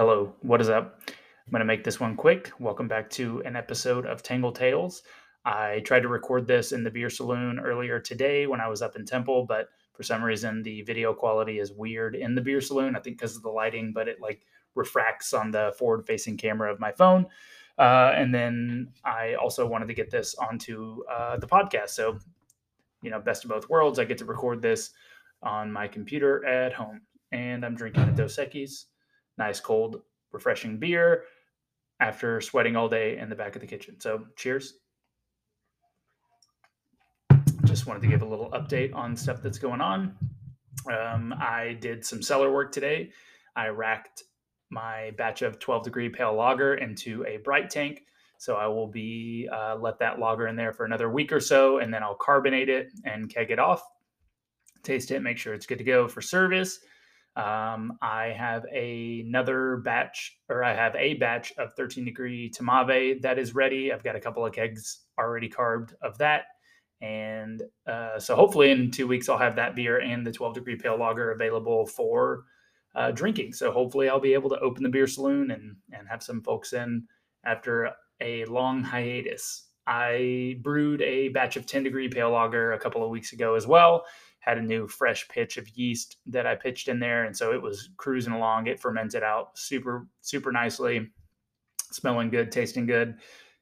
Hello, what is up? I'm going to make this one quick. Welcome back to an episode of Tangle Tales. I tried to record this in the beer saloon earlier today when I was up in Temple, but for some reason the video quality is weird in the beer saloon. I think because of the lighting, but it like refracts on the forward facing camera of my phone. Uh, and then I also wanted to get this onto uh, the podcast. So, you know, best of both worlds. I get to record this on my computer at home. And I'm drinking a Dos Equis nice cold, refreshing beer after sweating all day in the back of the kitchen. So, cheers. Just wanted to give a little update on stuff that's going on. Um, I did some cellar work today. I racked my batch of 12 degree pale lager into a bright tank. So I will be uh, let that lager in there for another week or so, and then I'll carbonate it and keg it off, taste it, make sure it's good to go for service, um, I have a, another batch, or I have a batch of 13 degree tmavé that is ready. I've got a couple of kegs already carved of that. And uh, so hopefully in two weeks, I'll have that beer and the 12 degree pale lager available for uh, drinking. So hopefully I'll be able to open the beer saloon and, and have some folks in after a long hiatus. I brewed a batch of 10 degree pale lager a couple of weeks ago as well had a new fresh pitch of yeast that I pitched in there. And so it was cruising along. It fermented out super, super nicely, smelling good, tasting good.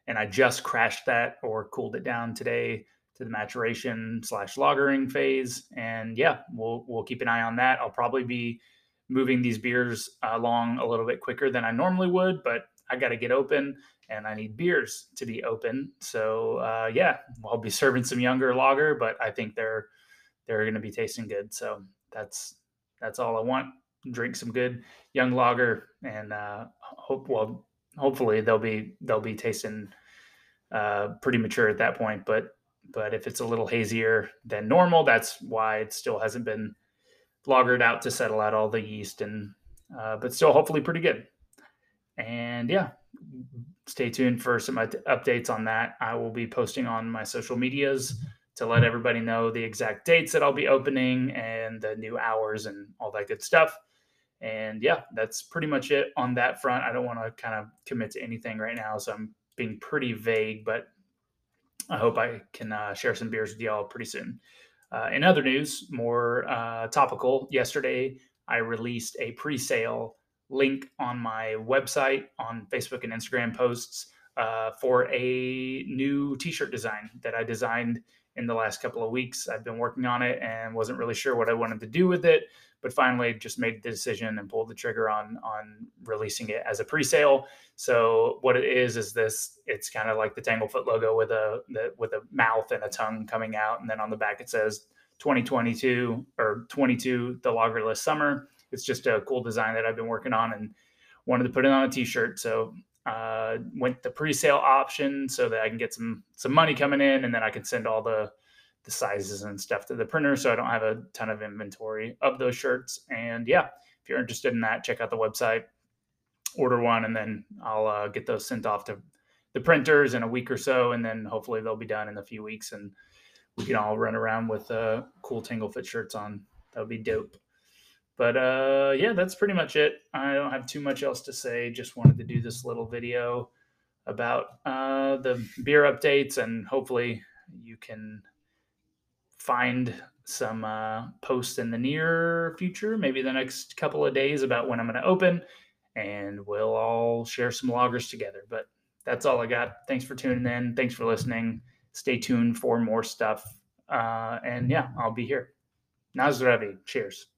And I just crashed that or cooled it down today to the maturation slash lagering phase. And yeah, we'll we'll keep an eye on that. I'll probably be moving these beers along a little bit quicker than I normally would, but I got to get open and I need beers to be open. So uh, yeah, I'll be serving some younger lager, but I think they're they're going to be tasting good. So that's that's all I want. Drink some good young lager, and uh, hope well. Hopefully they'll be they'll be tasting uh, pretty mature at that point. But but if it's a little hazier than normal, that's why it still hasn't been lagered out to settle out all the yeast and uh, but still hopefully pretty good. And yeah, stay tuned for some updates on that. I will be posting on my social medias to let everybody know the exact dates that I'll be opening and the new hours and all that good stuff. And yeah, that's pretty much it on that front. I don't want to kind of commit to anything right now, so I'm being pretty vague, but I hope I can uh, share some beers with y'all pretty soon. Uh, in other news, more uh, topical, yesterday I released a pre sale link on my website on Facebook and Instagram posts uh, for a new t shirt design that I designed in the last couple of weeks. I've been working on it and wasn't really sure what I wanted to do with it, but finally just made the decision and pulled the trigger on on releasing it as a pre-sale. So what it is is this it's kind of like the Tanglefoot logo with a the, with a mouth and a tongue coming out and then on the back it says 2022 or 22 the lagerless summer. It's just a cool design that I've been working on and wanted to put it on a t-shirt. So uh, went the pre-sale option so that I can get some some money coming in, and then I can send all the the sizes and stuff to the printer, so I don't have a ton of inventory of those shirts. And yeah, if you're interested in that, check out the website, order one, and then I'll uh, get those sent off to the printers in a week or so, and then hopefully they'll be done in a few weeks, and we can all run around with uh, cool Tanglefoot shirts on. That would be dope. But uh, yeah, that's pretty much it. I don't have too much else to say. Just wanted to do this little video about uh, the beer updates, and hopefully you can find some uh, posts in the near future, maybe the next couple of days, about when I'm going to open, and we'll all share some lagers together. But that's all I got. Thanks for tuning in. Thanks for listening. Stay tuned for more stuff. Uh, and yeah, I'll be here. Na zdraví. Cheers.